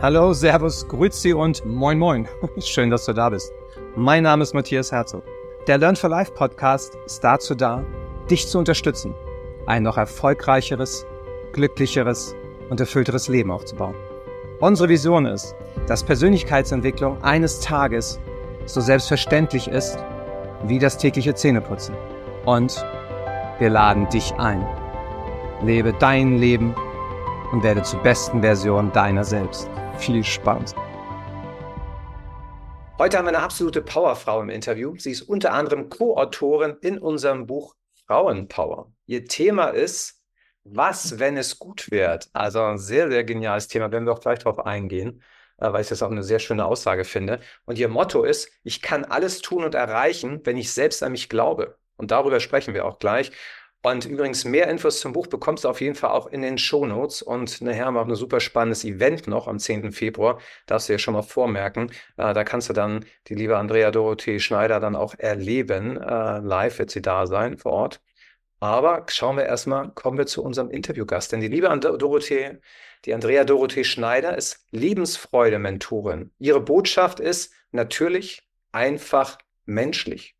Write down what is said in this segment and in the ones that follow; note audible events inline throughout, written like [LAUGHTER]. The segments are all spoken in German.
Hallo, Servus, Grüezi und Moin Moin. [LAUGHS] Schön, dass du da bist. Mein Name ist Matthias Herzog. Der Learn for Life Podcast ist dazu da, dich zu unterstützen, ein noch erfolgreicheres, glücklicheres und erfüllteres Leben aufzubauen. Unsere Vision ist, dass Persönlichkeitsentwicklung eines Tages so selbstverständlich ist wie das tägliche Zähneputzen. Und wir laden dich ein. Lebe dein Leben und werde zur besten Version deiner selbst viel Spaß. Heute haben wir eine absolute Powerfrau im Interview. Sie ist unter anderem Co-Autorin in unserem Buch Frauenpower. Ihr Thema ist, was, wenn es gut wird? Also ein sehr, sehr geniales Thema, werden wir auch gleich darauf eingehen, äh, weil ich das auch eine sehr schöne Aussage finde. Und ihr Motto ist, ich kann alles tun und erreichen, wenn ich selbst an mich glaube. Und darüber sprechen wir auch gleich. Und übrigens, mehr Infos zum Buch bekommst du auf jeden Fall auch in den Show Notes. Und nachher haben wir auch ein super spannendes Event noch am 10. Februar. Darfst du dir schon mal vormerken. Äh, da kannst du dann die liebe Andrea Dorothee Schneider dann auch erleben. Äh, live wird sie da sein vor Ort. Aber schauen wir erstmal, kommen wir zu unserem Interviewgast. Denn die liebe And Dorothee, die Andrea Dorothee Schneider ist Lebensfreude-Mentorin. Ihre Botschaft ist natürlich, einfach, menschlich.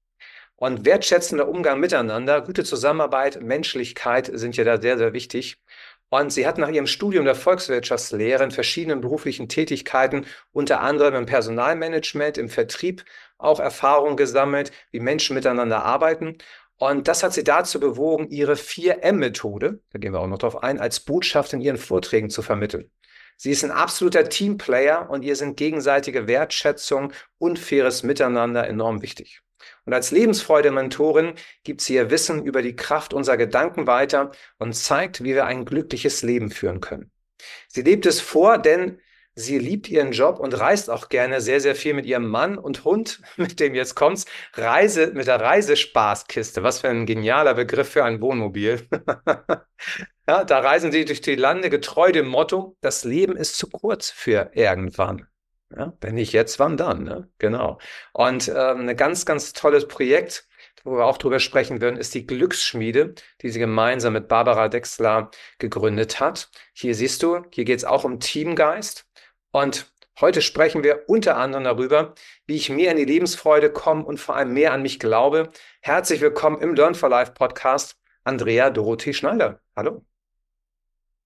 Und wertschätzender Umgang miteinander, gute Zusammenarbeit, Menschlichkeit sind ja da sehr, sehr wichtig. Und sie hat nach ihrem Studium der Volkswirtschaftslehre in verschiedenen beruflichen Tätigkeiten, unter anderem im Personalmanagement, im Vertrieb, auch Erfahrung gesammelt, wie Menschen miteinander arbeiten. Und das hat sie dazu bewogen, ihre 4M-Methode, da gehen wir auch noch drauf ein, als Botschaft in ihren Vorträgen zu vermitteln. Sie ist ein absoluter Teamplayer und ihr sind gegenseitige Wertschätzung und faires Miteinander enorm wichtig. Und als Lebensfreude-Mentorin gibt sie ihr Wissen über die Kraft unserer Gedanken weiter und zeigt, wie wir ein glückliches Leben führen können. Sie lebt es vor, denn sie liebt ihren Job und reist auch gerne sehr, sehr viel mit ihrem Mann und Hund, [LAUGHS] mit dem jetzt kommt's, Reise, mit der Reisespaßkiste. Was für ein genialer Begriff für ein Wohnmobil. [LAUGHS] ja, da reisen sie durch die Lande getreu dem Motto, das Leben ist zu kurz für irgendwann. Ja, wenn nicht jetzt, wann dann? Ne? Genau. Und ähm, ein ganz, ganz tolles Projekt, wo wir auch drüber sprechen werden, ist die Glücksschmiede, die sie gemeinsam mit Barbara Dexler gegründet hat. Hier siehst du, hier geht es auch um Teamgeist. Und heute sprechen wir unter anderem darüber, wie ich mehr in die Lebensfreude komme und vor allem mehr an mich glaube. Herzlich willkommen im Learn for Life Podcast, Andrea Dorothee Schneider. Hallo.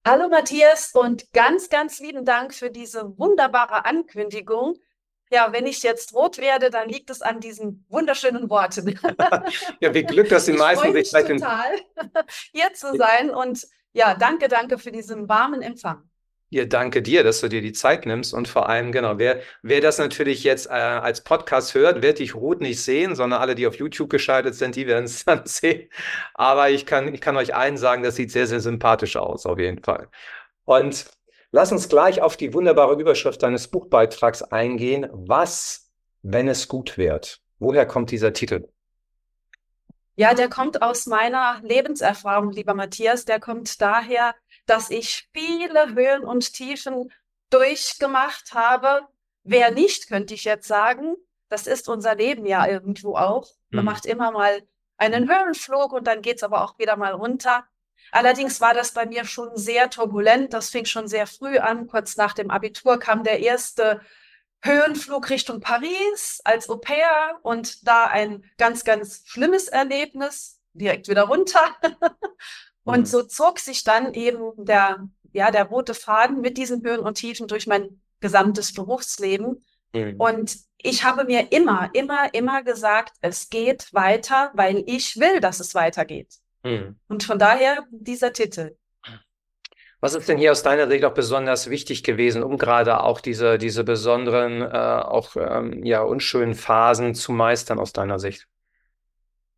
Hallo Matthias und ganz, ganz lieben Dank für diese wunderbare Ankündigung. Ja, wenn ich jetzt rot werde, dann liegt es an diesen wunderschönen Worten. [LAUGHS] ja, wie Glück, dass die meisten sich total [LAUGHS] hier zu sein und ja, danke, danke für diesen warmen Empfang. Ja, danke dir, dass du dir die Zeit nimmst und vor allem, genau, wer, wer das natürlich jetzt äh, als Podcast hört, wird dich rot nicht sehen, sondern alle, die auf YouTube geschaltet sind, die werden es [LAUGHS] dann sehen. Aber ich kann, ich kann euch allen sagen, das sieht sehr, sehr sympathisch aus, auf jeden Fall. Und lass uns gleich auf die wunderbare Überschrift deines Buchbeitrags eingehen. Was, wenn es gut wird? Woher kommt dieser Titel? Ja, der kommt aus meiner Lebenserfahrung, lieber Matthias. Der kommt daher, dass ich viele Höhen und Tiefen durchgemacht habe. Wer nicht, könnte ich jetzt sagen. Das ist unser Leben ja irgendwo auch. Man mhm. macht immer mal einen Höhenflug und dann geht's aber auch wieder mal runter. Allerdings war das bei mir schon sehr turbulent. Das fing schon sehr früh an. Kurz nach dem Abitur kam der erste Höhenflug Richtung Paris als Au pair und da ein ganz, ganz schlimmes Erlebnis. Direkt wieder runter. [LAUGHS] Und mhm. so zog sich dann eben der, ja, der rote Faden mit diesen Höhen und Tiefen durch mein gesamtes Berufsleben. Mhm. Und ich habe mir immer, immer, immer gesagt, es geht weiter, weil ich will, dass es weitergeht. Mhm. Und von daher dieser Titel. Was ist denn hier aus deiner Sicht auch besonders wichtig gewesen, um gerade auch diese, diese besonderen, äh, auch ähm, ja, unschönen Phasen zu meistern aus deiner Sicht?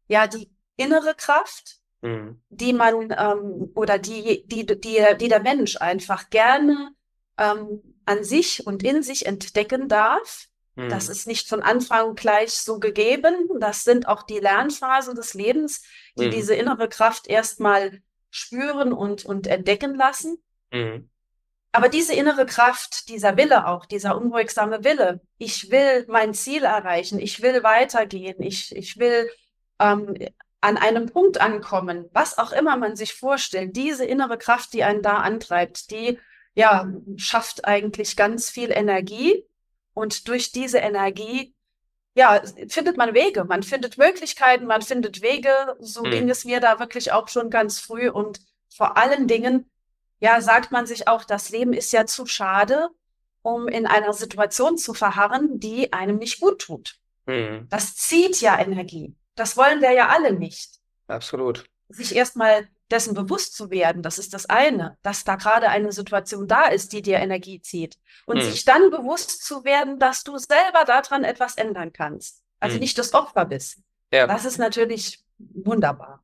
Ja, die innere Kraft, mhm. die man ähm, oder die, die, die, die der Mensch einfach gerne ähm, an sich und in sich entdecken darf. Mhm. Das ist nicht von Anfang gleich so gegeben. Das sind auch die Lernphasen des Lebens, die mhm. diese innere Kraft erstmal spüren und, und entdecken lassen. Mhm. Aber diese innere Kraft, dieser Wille auch, dieser unbeugsame Wille, ich will mein Ziel erreichen, ich will weitergehen, ich, ich will ähm, an einem Punkt ankommen, was auch immer man sich vorstellt, diese innere Kraft, die einen da antreibt, die ja, schafft eigentlich ganz viel Energie und durch diese Energie ja, findet man Wege, man findet Möglichkeiten, man findet Wege. So mhm. ging es mir da wirklich auch schon ganz früh. Und vor allen Dingen, ja, sagt man sich auch, das Leben ist ja zu schade, um in einer Situation zu verharren, die einem nicht gut tut. Mhm. Das zieht ja Energie. Das wollen wir ja alle nicht. Absolut. Sich erstmal dessen bewusst zu werden, das ist das eine, dass da gerade eine Situation da ist, die dir Energie zieht. Und hm. sich dann bewusst zu werden, dass du selber daran etwas ändern kannst. Also hm. nicht das Opfer bist. Ja. Das ist natürlich wunderbar.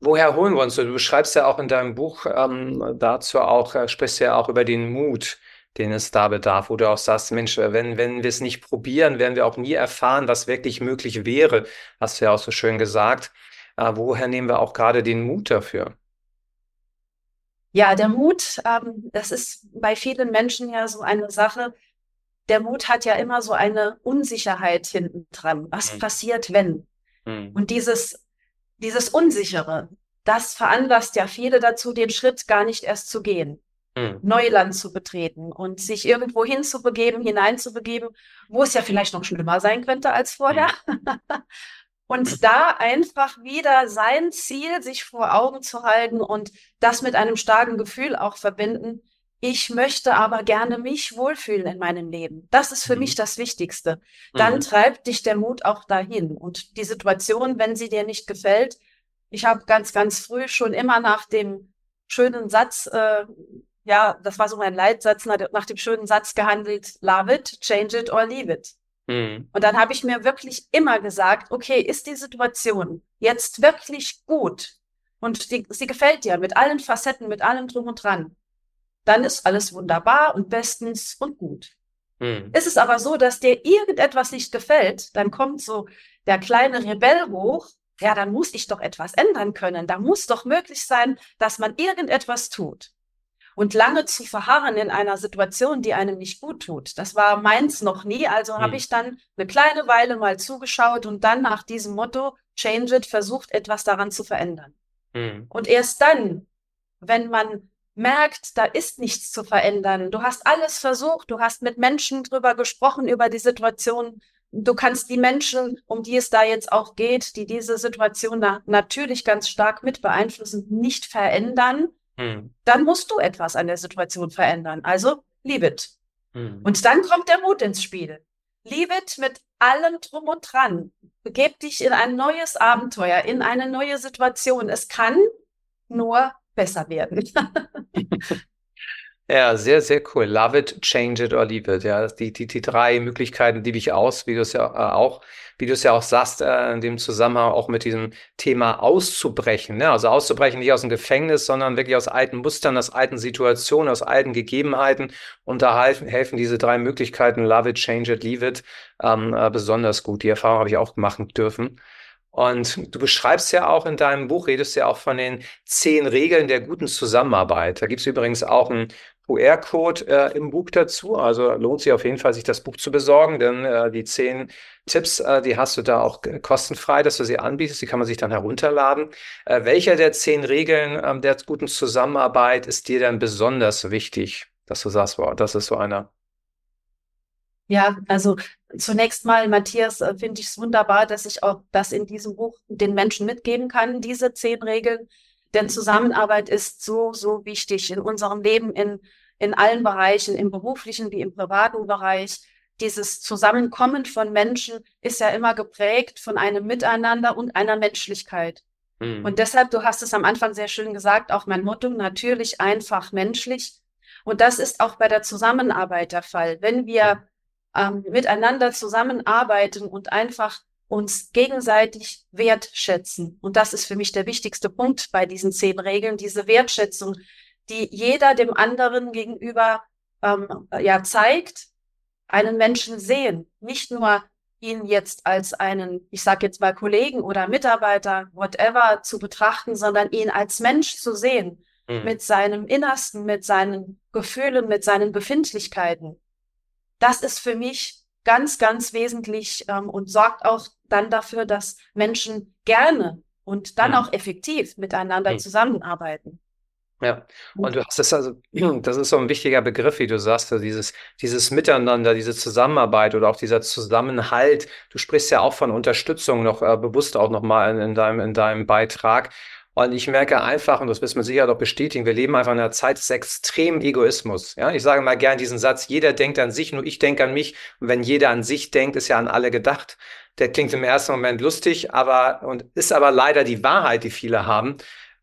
Woher holen wir uns? Du beschreibst ja auch in deinem Buch ähm, dazu auch, äh, sprichst ja auch über den Mut, den es da bedarf, wo du auch sagst, Mensch, wenn, wenn wir es nicht probieren, werden wir auch nie erfahren, was wirklich möglich wäre, hast du ja auch so schön gesagt. Äh, woher nehmen wir auch gerade den Mut dafür? Ja, der Mut, ähm, das ist bei vielen Menschen ja so eine Sache. Der Mut hat ja immer so eine Unsicherheit hinten dran. Was hm. passiert, wenn? Hm. Und dieses, dieses Unsichere, das veranlasst ja viele dazu, den Schritt gar nicht erst zu gehen. Hm. Neuland zu betreten und sich irgendwo hinzubegeben, hineinzubegeben, wo es ja vielleicht noch schlimmer sein könnte als vorher. Hm. [LAUGHS] Und da einfach wieder sein Ziel sich vor Augen zu halten und das mit einem starken Gefühl auch verbinden. Ich möchte aber gerne mich wohlfühlen in meinem Leben. Das ist für mhm. mich das Wichtigste. Dann mhm. treibt dich der Mut auch dahin. Und die Situation, wenn sie dir nicht gefällt, ich habe ganz, ganz früh schon immer nach dem schönen Satz, äh, ja, das war so mein Leitsatz, nach, dem schönen Satz gehandelt, love it, change it or leave it. Mhm. Und dann habe ich mir wirklich immer gesagt, okay, ist die Situation jetzt wirklich gut und die, sie gefällt dir mit allen Facetten, mit allem drum und dran, dann ist alles wunderbar und bestens und gut. Mhm. Ist es aber so, dass dir irgendetwas nicht gefällt, dann kommt so der kleine Rebell hoch, ja, dann muss ich doch etwas ändern können. Da muss doch möglich sein, dass man irgendetwas tut. Und lange zu verharren in einer Situation, die einem nicht gut tut, das war meins noch nie. Also hm. habe ich dann eine kleine Weile mal zugeschaut und dann nach diesem Motto, change it, versucht etwas daran zu verändern. Hm. Und erst dann, wenn man merkt, da ist nichts zu verändern, du hast alles versucht, du hast mit Menschen drüber gesprochen, über die Situation, du kannst die Menschen, um die es da jetzt auch geht, die diese Situation na natürlich ganz stark mit beeinflussen, nicht verändern, hm. dann musst du etwas an der Situation verändern. Also leave it. Hm. Und dann kommt der Mut ins Spiel. Leave it mit allem drum und dran. Begeb dich in ein neues Abenteuer, in eine neue Situation. Es kann nur besser werden. [LAUGHS] [LAUGHS] Ja, sehr, sehr cool. Love it, change it or leave it. Ja, die, die, die drei Möglichkeiten liebe ich aus, wie du es ja äh, auch, wie du es ja auch sagst, äh, in dem Zusammenhang auch mit diesem Thema auszubrechen. Ne? Also auszubrechen nicht aus dem Gefängnis, sondern wirklich aus alten Mustern, aus alten Situationen, aus alten Gegebenheiten. Und da helfen, helfen diese drei Möglichkeiten, love it, change it, leave it, ähm, äh, besonders gut. Die Erfahrung habe ich auch machen dürfen. Und du beschreibst ja auch in deinem Buch, redest ja auch von den zehn Regeln der guten Zusammenarbeit. Da gibt es übrigens auch ein QR-Code äh, im Buch dazu. Also lohnt sich auf jeden Fall, sich das Buch zu besorgen, denn äh, die zehn Tipps, äh, die hast du da auch kostenfrei, dass du sie anbietest. Die kann man sich dann herunterladen. Äh, welcher der zehn Regeln ähm, der guten Zusammenarbeit ist dir dann besonders wichtig, dass du sagst, wow, das ist so einer? Ja, also zunächst mal, Matthias, äh, finde ich es wunderbar, dass ich auch das in diesem Buch den Menschen mitgeben kann, diese zehn Regeln. Denn Zusammenarbeit ist so, so wichtig in unserem Leben, in, in allen Bereichen, im beruflichen wie im privaten Bereich. Dieses Zusammenkommen von Menschen ist ja immer geprägt von einem Miteinander und einer Menschlichkeit. Mhm. Und deshalb, du hast es am Anfang sehr schön gesagt, auch mein Motto, natürlich einfach menschlich. Und das ist auch bei der Zusammenarbeit der Fall. Wenn wir ähm, miteinander zusammenarbeiten und einfach uns gegenseitig wertschätzen. Und das ist für mich der wichtigste Punkt bei diesen zehn Regeln, diese Wertschätzung, die jeder dem anderen gegenüber ähm, ja zeigt, einen Menschen sehen, nicht nur ihn jetzt als einen, ich sage jetzt mal Kollegen oder Mitarbeiter, whatever, zu betrachten, sondern ihn als Mensch zu sehen, mhm. mit seinem Innersten, mit seinen Gefühlen, mit seinen Befindlichkeiten. Das ist für mich ganz, ganz wesentlich ähm, und sorgt auch dann dafür, dass Menschen gerne und dann mhm. auch effektiv miteinander mhm. zusammenarbeiten. Ja, und du hast es also, [CLEARS THROAT] das ist so ein wichtiger Begriff, wie du sagst, so dieses, dieses Miteinander, diese Zusammenarbeit oder auch dieser Zusammenhalt. Du sprichst ja auch von Unterstützung noch äh, bewusst auch nochmal in, in deinem, in deinem Beitrag. Und ich merke einfach, und das wirst du sicher doch bestätigen, wir leben einfach in einer Zeit des extremen Egoismus. Ja, ich sage mal gern diesen Satz, jeder denkt an sich, nur ich denke an mich. Und wenn jeder an sich denkt, ist ja an alle gedacht. Der klingt im ersten Moment lustig, aber, und ist aber leider die Wahrheit, die viele haben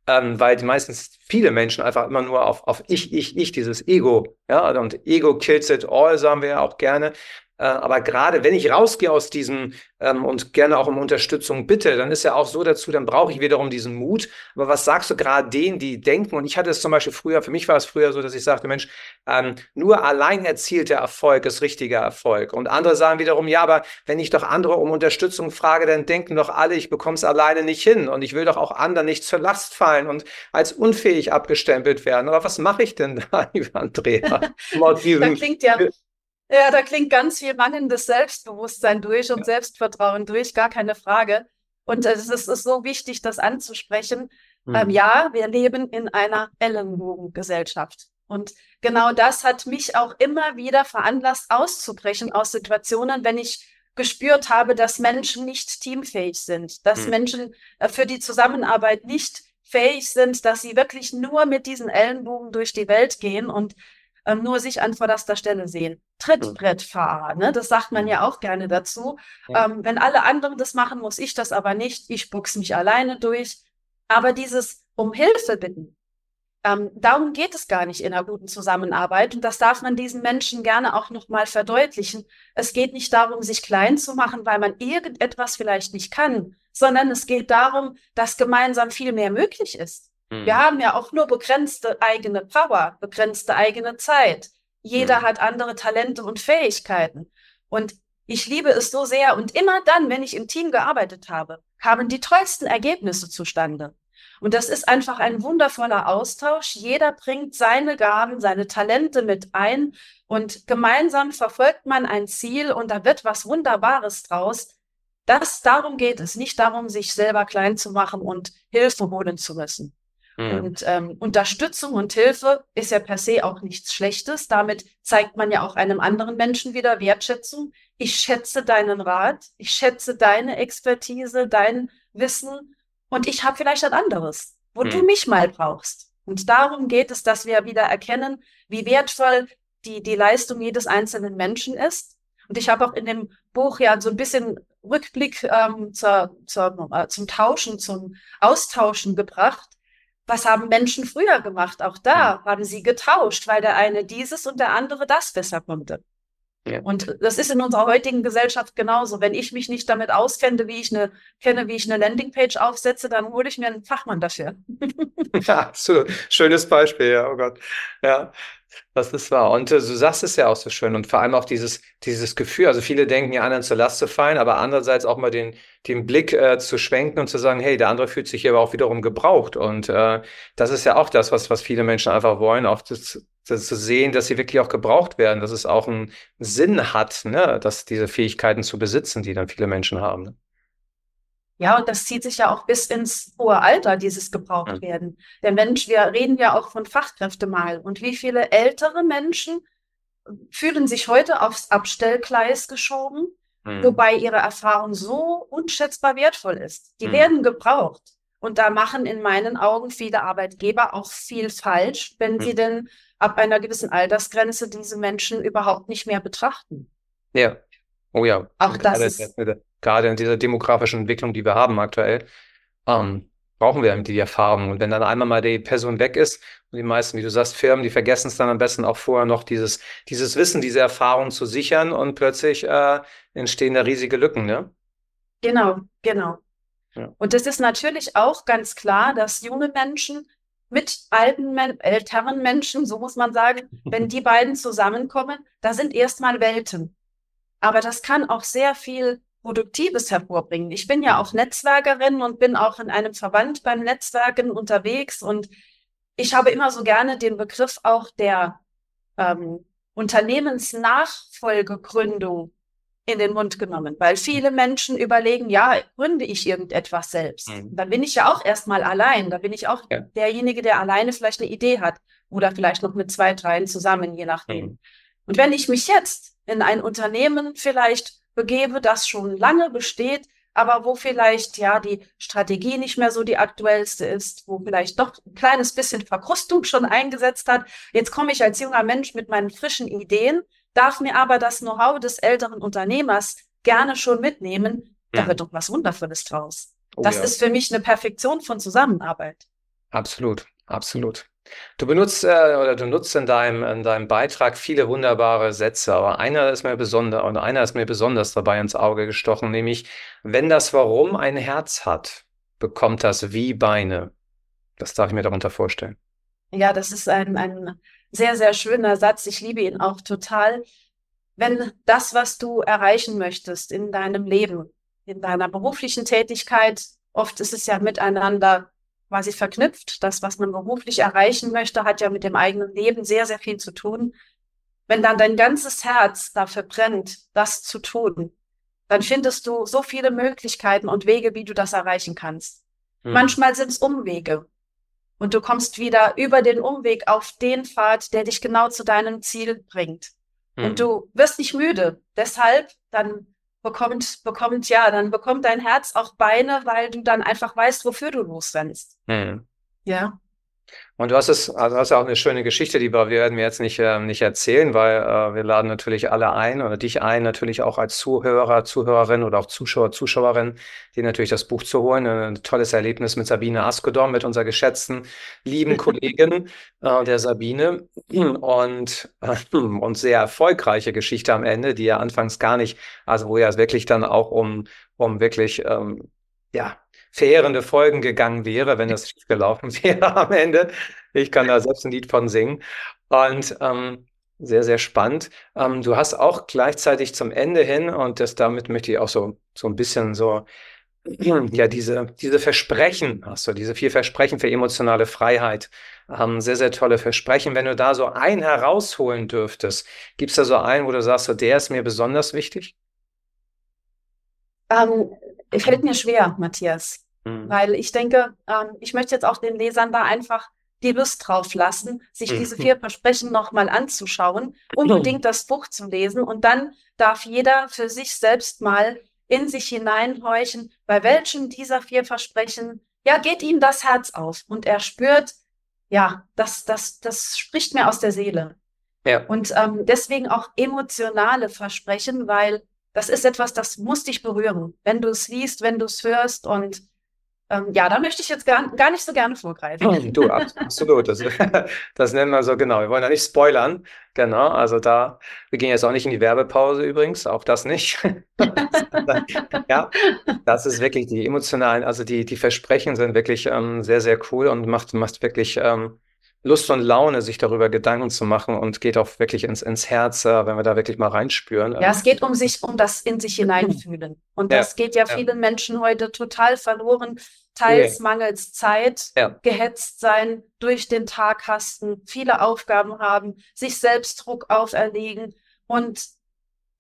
ähm, weil die meistens viele Menschen einfach immer nur auf, auf ich, ich, ich, dieses Ego, ja, und Ego kills it all, sagen wir ja auch gerne. Äh, aber gerade wenn ich rausgehe aus diesem ähm, und gerne auch um Unterstützung bitte, dann ist ja auch so dazu, dann brauche ich wiederum diesen Mut. Aber was sagst du gerade denen, die denken, und ich hatte es zum Beispiel früher, für mich war es früher so, dass ich sagte, Mensch, ähm, nur allein erzielter Erfolg ist richtiger Erfolg. Und andere sagen wiederum, ja, aber wenn ich doch andere um Unterstützung frage, dann denken doch alle, ich bekomme es alleine nicht hin und ich will doch auch anderen nicht zur Last fallen und als unfähig abgestempelt werden. Aber was mache ich denn da, [LAUGHS] liebe Andrea? [LAUGHS] das klingt ja ja, da klingt ganz viel mangelndes Selbstbewusstsein durch und ja. Selbstvertrauen durch, gar keine Frage. Und äh, es ist, ist, so wichtig, das anzusprechen. Mhm. Ähm, ja, wir leben in einer Ellenbogengesellschaft. Und genau das hat mich auch immer wieder veranlasst, auszubrechen aus Situationen, wenn ich gespürt habe, dass Menschen nicht teamfähig sind, dass mhm. Menschen äh, für die Zusammenarbeit nicht fähig sind, dass sie wirklich nur mit diesen Ellenbogen durch die Welt gehen und ähm, nur sich an vorderster Stelle sehen. Trittbrettfahrer, ne? das sagt man ja auch gerne dazu. Ja. Ähm, wenn alle anderen das machen, muss ich das aber nicht. Ich buchs mich alleine durch. Aber dieses um Hilfe bitten, ähm, darum geht es gar nicht in einer guten Zusammenarbeit. Und das darf man diesen Menschen gerne auch nochmal verdeutlichen. Es geht nicht darum, sich klein zu machen, weil man irgendetwas vielleicht nicht kann, sondern es geht darum, dass gemeinsam viel mehr möglich ist. Mhm. Wir haben ja auch nur begrenzte eigene Power, begrenzte eigene Zeit. Jeder mhm. hat andere Talente und Fähigkeiten. Und ich liebe es so sehr. Und immer dann, wenn ich im Team gearbeitet habe, kamen die tollsten Ergebnisse zustande. Und das ist einfach ein wundervoller Austausch. Jeder bringt seine Gaben, seine Talente mit ein und gemeinsam verfolgt man ein Ziel und da wird was Wunderbares draus. Das, darum geht es, nicht darum, sich selber klein zu machen und Hilfe holen zu müssen. Mhm. Und ähm, Unterstützung und Hilfe ist ja per se auch nichts Schlechtes. Damit zeigt man ja auch einem anderen Menschen wieder Wertschätzung. Ich schätze deinen Rat, ich schätze deine Expertise, dein Wissen und ich habe vielleicht ein anderes, wo mhm. du mich mal brauchst. Und darum geht es, dass wir wieder erkennen, wie wertvoll die, die Leistung jedes einzelnen Menschen ist. Und ich habe auch in dem Buch ja so ein bisschen Rückblick ähm, zur, zur, äh, zum Tauschen, zum Austauschen gebracht was haben Menschen früher gemacht? Auch da haben sie getauscht, weil der eine dieses und der andere das besser konnte. Ja. Und das ist in unserer heutigen Gesellschaft genauso. Wenn ich mich nicht damit auskenne, wie ich eine, kenne, wie ich eine Landingpage aufsetze, dann hole ich mir einen Fachmann dafür. [LAUGHS] [LAUGHS] ja, so, schönes Beispiel, ja, oh Gott. Ja, das ist wahr. Und äh, du sagst es ja auch so schön. Und vor allem auch dieses, dieses Gefühl. Also viele denken ja anderen zur Last zu fallen, aber andererseits auch mal den, den Blick äh, zu schwenken und zu sagen, hey, der andere fühlt sich hier aber auch wiederum gebraucht. Und äh, das ist ja auch das, was, was viele Menschen einfach wollen, auch das, zu sehen, dass sie wirklich auch gebraucht werden, dass es auch einen Sinn hat, ne, dass diese Fähigkeiten zu besitzen, die dann viele Menschen haben. Ne? Ja, und das zieht sich ja auch bis ins hohe Alter, dieses gebraucht werden. Der Mensch, wir reden ja auch von Fachkräftemangel. Und wie viele ältere Menschen fühlen sich heute aufs Abstellgleis geschoben, mhm. wobei ihre Erfahrung so unschätzbar wertvoll ist. Die mhm. werden gebraucht. Und da machen in meinen Augen viele Arbeitgeber auch viel falsch, wenn mhm. sie denn ab einer gewissen Altersgrenze diese Menschen überhaupt nicht mehr betrachten. Ja. Oh ja. Auch das ist gerade in dieser demografischen Entwicklung, die wir haben aktuell, ähm, brauchen wir die Erfahrung. Und wenn dann einmal mal die Person weg ist, und die meisten, wie du sagst, Firmen, die vergessen es dann am besten auch vorher noch, dieses, dieses Wissen, diese Erfahrung zu sichern und plötzlich äh, entstehen da riesige Lücken, ne? Genau, genau. Ja. Und es ist natürlich auch ganz klar, dass junge Menschen mit alten, älteren Menschen, so muss man sagen, wenn die beiden zusammenkommen, da sind erstmal Welten. Aber das kann auch sehr viel Produktives hervorbringen. Ich bin ja auch Netzwerkerin und bin auch in einem Verband beim Netzwerken unterwegs und ich habe immer so gerne den Begriff auch der ähm, Unternehmensnachfolgegründung in den Mund genommen, weil viele Menschen überlegen, ja, gründe ich irgendetwas selbst. Mhm. Dann bin ich ja auch erstmal allein. Da bin ich auch ja. derjenige, der alleine vielleicht eine Idee hat oder vielleicht noch mit zwei, dreien zusammen, je nachdem. Mhm. Und wenn ich mich jetzt in ein Unternehmen vielleicht begebe, das schon lange besteht, aber wo vielleicht ja die Strategie nicht mehr so die aktuellste ist, wo vielleicht doch ein kleines bisschen Verkrustung schon eingesetzt hat. Jetzt komme ich als junger Mensch mit meinen frischen Ideen, darf mir aber das Know-how des älteren Unternehmers gerne schon mitnehmen. Da wird doch was Wundervolles draus. Oh, das ja. ist für mich eine Perfektion von Zusammenarbeit. Absolut, absolut. Du benutzt äh, oder du nutzt in deinem, in deinem Beitrag viele wunderbare Sätze, aber einer ist mir besonders oder einer ist mir besonders dabei ins Auge gestochen, nämlich wenn das Warum ein Herz hat, bekommt das wie Beine. Das darf ich mir darunter vorstellen. Ja, das ist ein, ein sehr, sehr schöner Satz. Ich liebe ihn auch total. Wenn das, was du erreichen möchtest in deinem Leben, in deiner beruflichen Tätigkeit, oft ist es ja miteinander quasi verknüpft. Das, was man beruflich erreichen möchte, hat ja mit dem eigenen Leben sehr, sehr viel zu tun. Wenn dann dein ganzes Herz dafür brennt, das zu tun, dann findest du so viele Möglichkeiten und Wege, wie du das erreichen kannst. Hm. Manchmal sind es Umwege. Und du kommst wieder über den Umweg auf den Pfad, der dich genau zu deinem Ziel bringt. Hm. Und du wirst nicht müde. Deshalb dann bekommt, bekommt, ja, dann bekommt dein Herz auch Beine, weil du dann einfach weißt, wofür du losrennst. Mhm. Ja. Und du hast es, also hast ja auch eine schöne Geschichte, die wir werden wir jetzt nicht, äh, nicht erzählen, weil äh, wir laden natürlich alle ein oder dich ein, natürlich auch als Zuhörer, Zuhörerin oder auch Zuschauer, Zuschauerin, die natürlich das Buch zu holen. Ein tolles Erlebnis mit Sabine Askodom, mit unserer geschätzten, lieben [LAUGHS] Kollegin, äh, der Sabine. Und, äh, und sehr erfolgreiche Geschichte am Ende, die ja anfangs gar nicht, also wo ja wirklich dann auch um, um wirklich, ähm, ja, verheerende Folgen gegangen wäre, wenn das schief gelaufen [LAUGHS] wäre am Ende. Ich kann da selbst ein Lied von singen. Und ähm, sehr, sehr spannend. Ähm, du hast auch gleichzeitig zum Ende hin, und das damit möchte ich auch so, so ein bisschen so, [CLEARS THROAT] ja, diese, diese Versprechen hast du, diese vier Versprechen für emotionale Freiheit. Ähm, sehr, sehr tolle Versprechen. Wenn du da so einen herausholen dürftest, gibt es da so einen, wo du sagst, so, der ist mir besonders wichtig? Ähm, fällt mir schwer, Matthias, mhm. weil ich denke, ähm, ich möchte jetzt auch den Lesern da einfach die Lust drauf lassen, sich mhm. diese vier Versprechen nochmal anzuschauen, unbedingt das Buch zu lesen und dann darf jeder für sich selbst mal in sich hineinhorchen, bei welchen dieser vier Versprechen, ja, geht ihm das Herz auf und er spürt, ja, das, das, das spricht mir aus der Seele. Ja. Und ähm, deswegen auch emotionale Versprechen, weil das ist etwas, das muss dich berühren, wenn du es liest, wenn du es hörst und ähm, ja, da möchte ich jetzt gar, gar nicht so gerne vorgreifen. Du, [LAUGHS] absolut. Das, [LAUGHS] das nennen wir so, genau. Wir wollen da nicht spoilern. Genau, also da, wir gehen jetzt auch nicht in die Werbepause übrigens, auch das nicht. [LAUGHS] ja, das ist wirklich die emotionalen, also die, die Versprechen sind wirklich ähm, sehr, sehr cool und macht, macht wirklich ähm, Lust und Laune, sich darüber Gedanken zu machen und geht auch wirklich ins, ins Herz, äh, wenn wir da wirklich mal reinspüren. Ja, es geht um sich, um das in sich hineinfühlen. Und das ja, geht ja, ja vielen Menschen heute total verloren. Teils okay. mangels Zeit, ja. gehetzt sein, durch den Tag hasten, viele Aufgaben haben, sich selbst Druck auferlegen. Und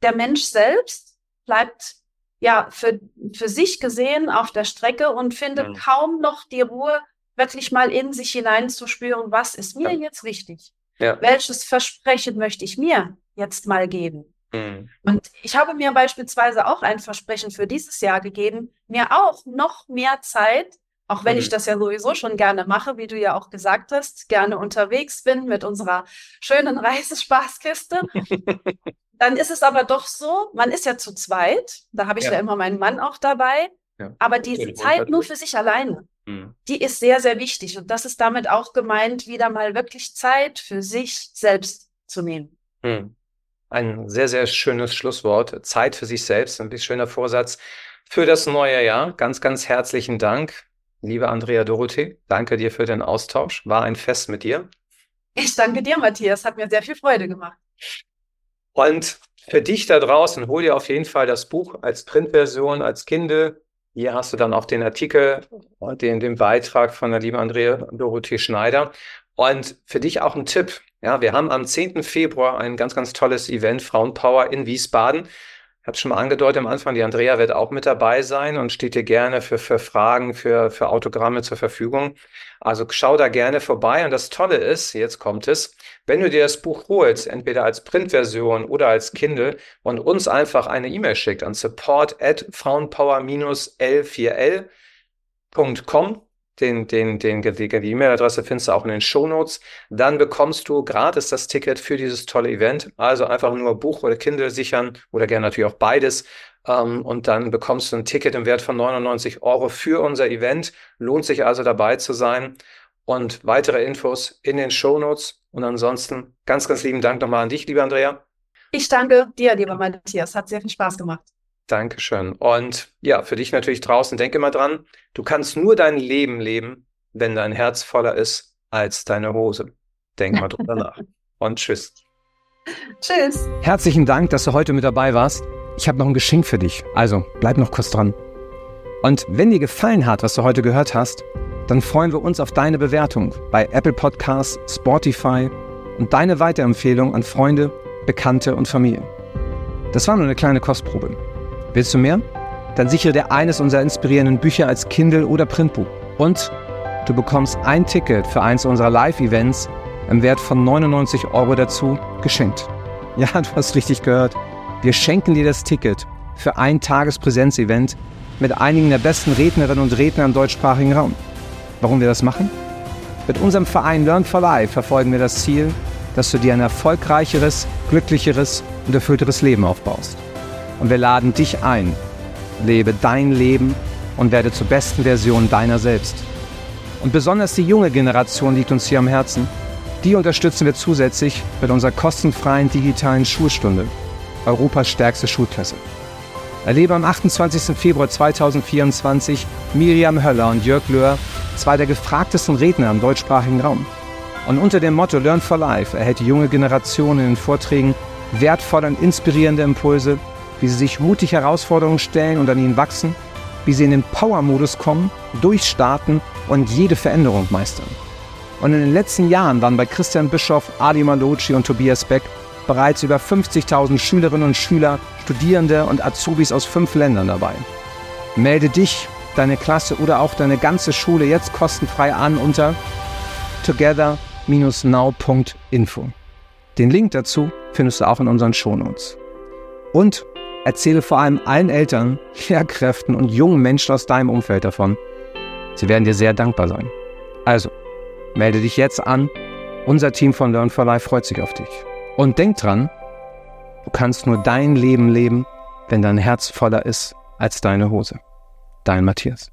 der Mensch selbst bleibt ja für, für sich gesehen auf der Strecke und findet mhm. kaum noch die Ruhe, wirklich mal in sich hineinzuspüren, was ist mir ja. jetzt wichtig? Ja. Welches Versprechen möchte ich mir jetzt mal geben? Mhm. Und ich habe mir beispielsweise auch ein Versprechen für dieses Jahr gegeben, mir auch noch mehr Zeit, auch wenn mhm. ich das ja sowieso schon gerne mache, wie du ja auch gesagt hast, gerne unterwegs bin mit unserer schönen [LAUGHS] Reisespaßkiste. [LAUGHS] Dann ist es aber doch so, man ist ja zu zweit, da habe ich ja. ja immer meinen Mann auch dabei, aber diese Zeit nur für sich alleine. Mhm. Die ist sehr, sehr wichtig. Und das ist damit auch gemeint, wieder mal wirklich Zeit für sich selbst zu nehmen. Mhm. Ein sehr, sehr schönes Schlusswort. Zeit für sich selbst. Ein bisschen schöner Vorsatz für das neue Jahr. Ganz, ganz herzlichen Dank, liebe Andrea Dorothee. Danke dir für den Austausch. War ein Fest mit dir. Ich danke dir, Matthias. Hat mir sehr viel Freude gemacht. Und für dich da draußen, hol dir auf jeden Fall das Buch als Printversion, als Kindle hier hast du dann auch den Artikel, den, den Beitrag von der lieben Andrea Dorothee Schneider. Und für dich auch ein Tipp. Ja, wir haben am 10. Februar ein ganz, ganz tolles Event, Frauenpower in Wiesbaden. Ich habe es schon mal angedeutet am Anfang, die Andrea wird auch mit dabei sein und steht dir gerne für, für Fragen, für, für Autogramme zur Verfügung. Also schau da gerne vorbei. Und das Tolle ist, jetzt kommt es, wenn du dir das Buch holst, entweder als Printversion oder als Kindle und uns einfach eine E-Mail schickt an support at frauenpower-l4l.com, den, den, den, die E-Mail-Adresse findest du auch in den Shownotes. Dann bekommst du gratis das Ticket für dieses tolle Event. Also einfach nur Buch oder Kindle sichern oder gerne natürlich auch beides. Ähm, und dann bekommst du ein Ticket im Wert von 99 Euro für unser Event. Lohnt sich also dabei zu sein. Und weitere Infos in den Shownotes. Und ansonsten ganz, ganz lieben Dank nochmal an dich, lieber Andrea. Ich danke dir, lieber Matthias. Hat sehr viel Spaß gemacht. Dankeschön. Und ja, für dich natürlich draußen, denke mal dran, du kannst nur dein Leben leben, wenn dein Herz voller ist als deine Hose. Denk mal drüber nach. [LAUGHS] Und tschüss. Tschüss. Herzlichen Dank, dass du heute mit dabei warst. Ich habe noch ein Geschenk für dich. Also bleib noch kurz dran. Und wenn dir gefallen hat, was du heute gehört hast, dann freuen wir uns auf deine Bewertung bei Apple Podcasts, Spotify und deine Weiterempfehlung an Freunde, Bekannte und Familie. Das war nur eine kleine Kostprobe. Willst du mehr? Dann sichere dir eines unserer inspirierenden Bücher als Kindle oder Printbuch. Und du bekommst ein Ticket für eins unserer Live-Events im Wert von 99 Euro dazu geschenkt. Ja, [LAUGHS] du hast richtig gehört. Wir schenken dir das Ticket für ein Tagespräsenz-Event mit einigen der besten Rednerinnen und Redner im deutschsprachigen Raum. Warum wir das machen? Mit unserem Verein Learn for Life verfolgen wir das Ziel, dass du dir ein erfolgreicheres, glücklicheres und erfüllteres Leben aufbaust. Und wir laden dich ein. Lebe dein Leben und werde zur besten Version deiner selbst. Und besonders die junge Generation liegt uns hier am Herzen. Die unterstützen wir zusätzlich mit unserer kostenfreien digitalen Schulstunde. Europas stärkste Schulklasse. Erlebe am 28. Februar 2024 Miriam Höller und Jörg Löhr, zwei der gefragtesten Redner im deutschsprachigen Raum. Und unter dem Motto Learn for Life erhält die junge Generation in den Vorträgen wertvolle und inspirierende Impulse wie sie sich mutig Herausforderungen stellen und an ihnen wachsen, wie sie in den Power-Modus kommen, durchstarten und jede Veränderung meistern. Und in den letzten Jahren waren bei Christian Bischoff, Ali Malocci und Tobias Beck bereits über 50.000 Schülerinnen und Schüler, Studierende und Azubis aus fünf Ländern dabei. Melde dich, deine Klasse oder auch deine ganze Schule jetzt kostenfrei an unter together-now.info. Den Link dazu findest du auch in unseren Shownotes. Und Erzähle vor allem allen Eltern, Lehrkräften und jungen Menschen aus deinem Umfeld davon. Sie werden dir sehr dankbar sein. Also, melde dich jetzt an. Unser Team von Learn for Life freut sich auf dich. Und denk dran, du kannst nur dein Leben leben, wenn dein Herz voller ist als deine Hose. Dein Matthias.